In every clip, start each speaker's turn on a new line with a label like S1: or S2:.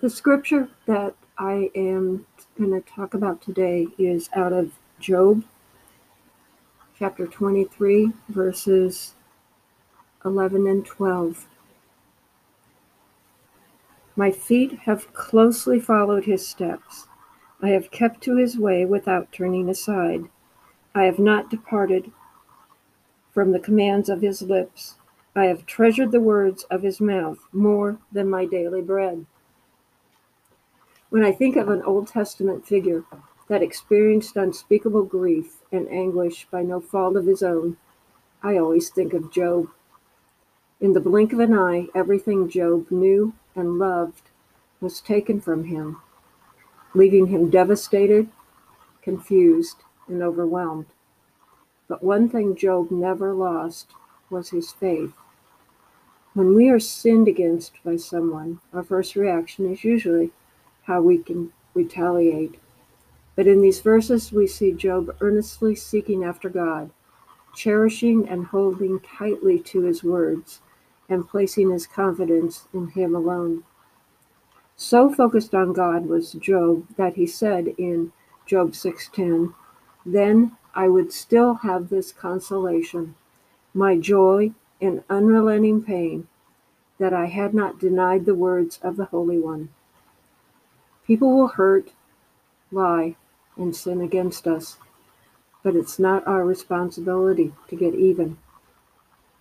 S1: The scripture that I am going to talk about today is out of Job chapter 23, verses 11 and 12. My feet have closely followed his steps. I have kept to his way without turning aside. I have not departed from the commands of his lips. I have treasured the words of his mouth more than my daily bread. When I think of an Old Testament figure that experienced unspeakable grief and anguish by no fault of his own, I always think of Job. In the blink of an eye, everything Job knew and loved was taken from him, leaving him devastated, confused, and overwhelmed. But one thing Job never lost was his faith. When we are sinned against by someone, our first reaction is usually how we can retaliate. But in these verses, we see Job earnestly seeking after God, cherishing and holding tightly to his words, and placing his confidence in him alone. So focused on God was Job that he said in Job 6:10, "Then I would still have this consolation, my joy in unrelenting pain, that I had not denied the words of the Holy One." People will hurt, lie, and sin against us, but it's not our responsibility to get even.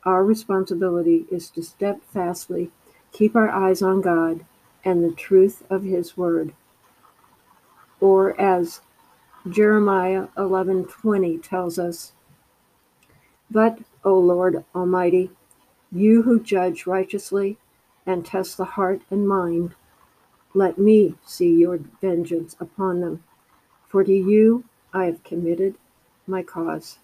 S1: Our responsibility is to steadfastly keep our eyes on God and the truth of His Word. Or as Jeremiah 11:20 tells us, But, O Lord Almighty, you who judge righteously and test the heart and mind, let me see your vengeance upon them, for to you I have committed my cause.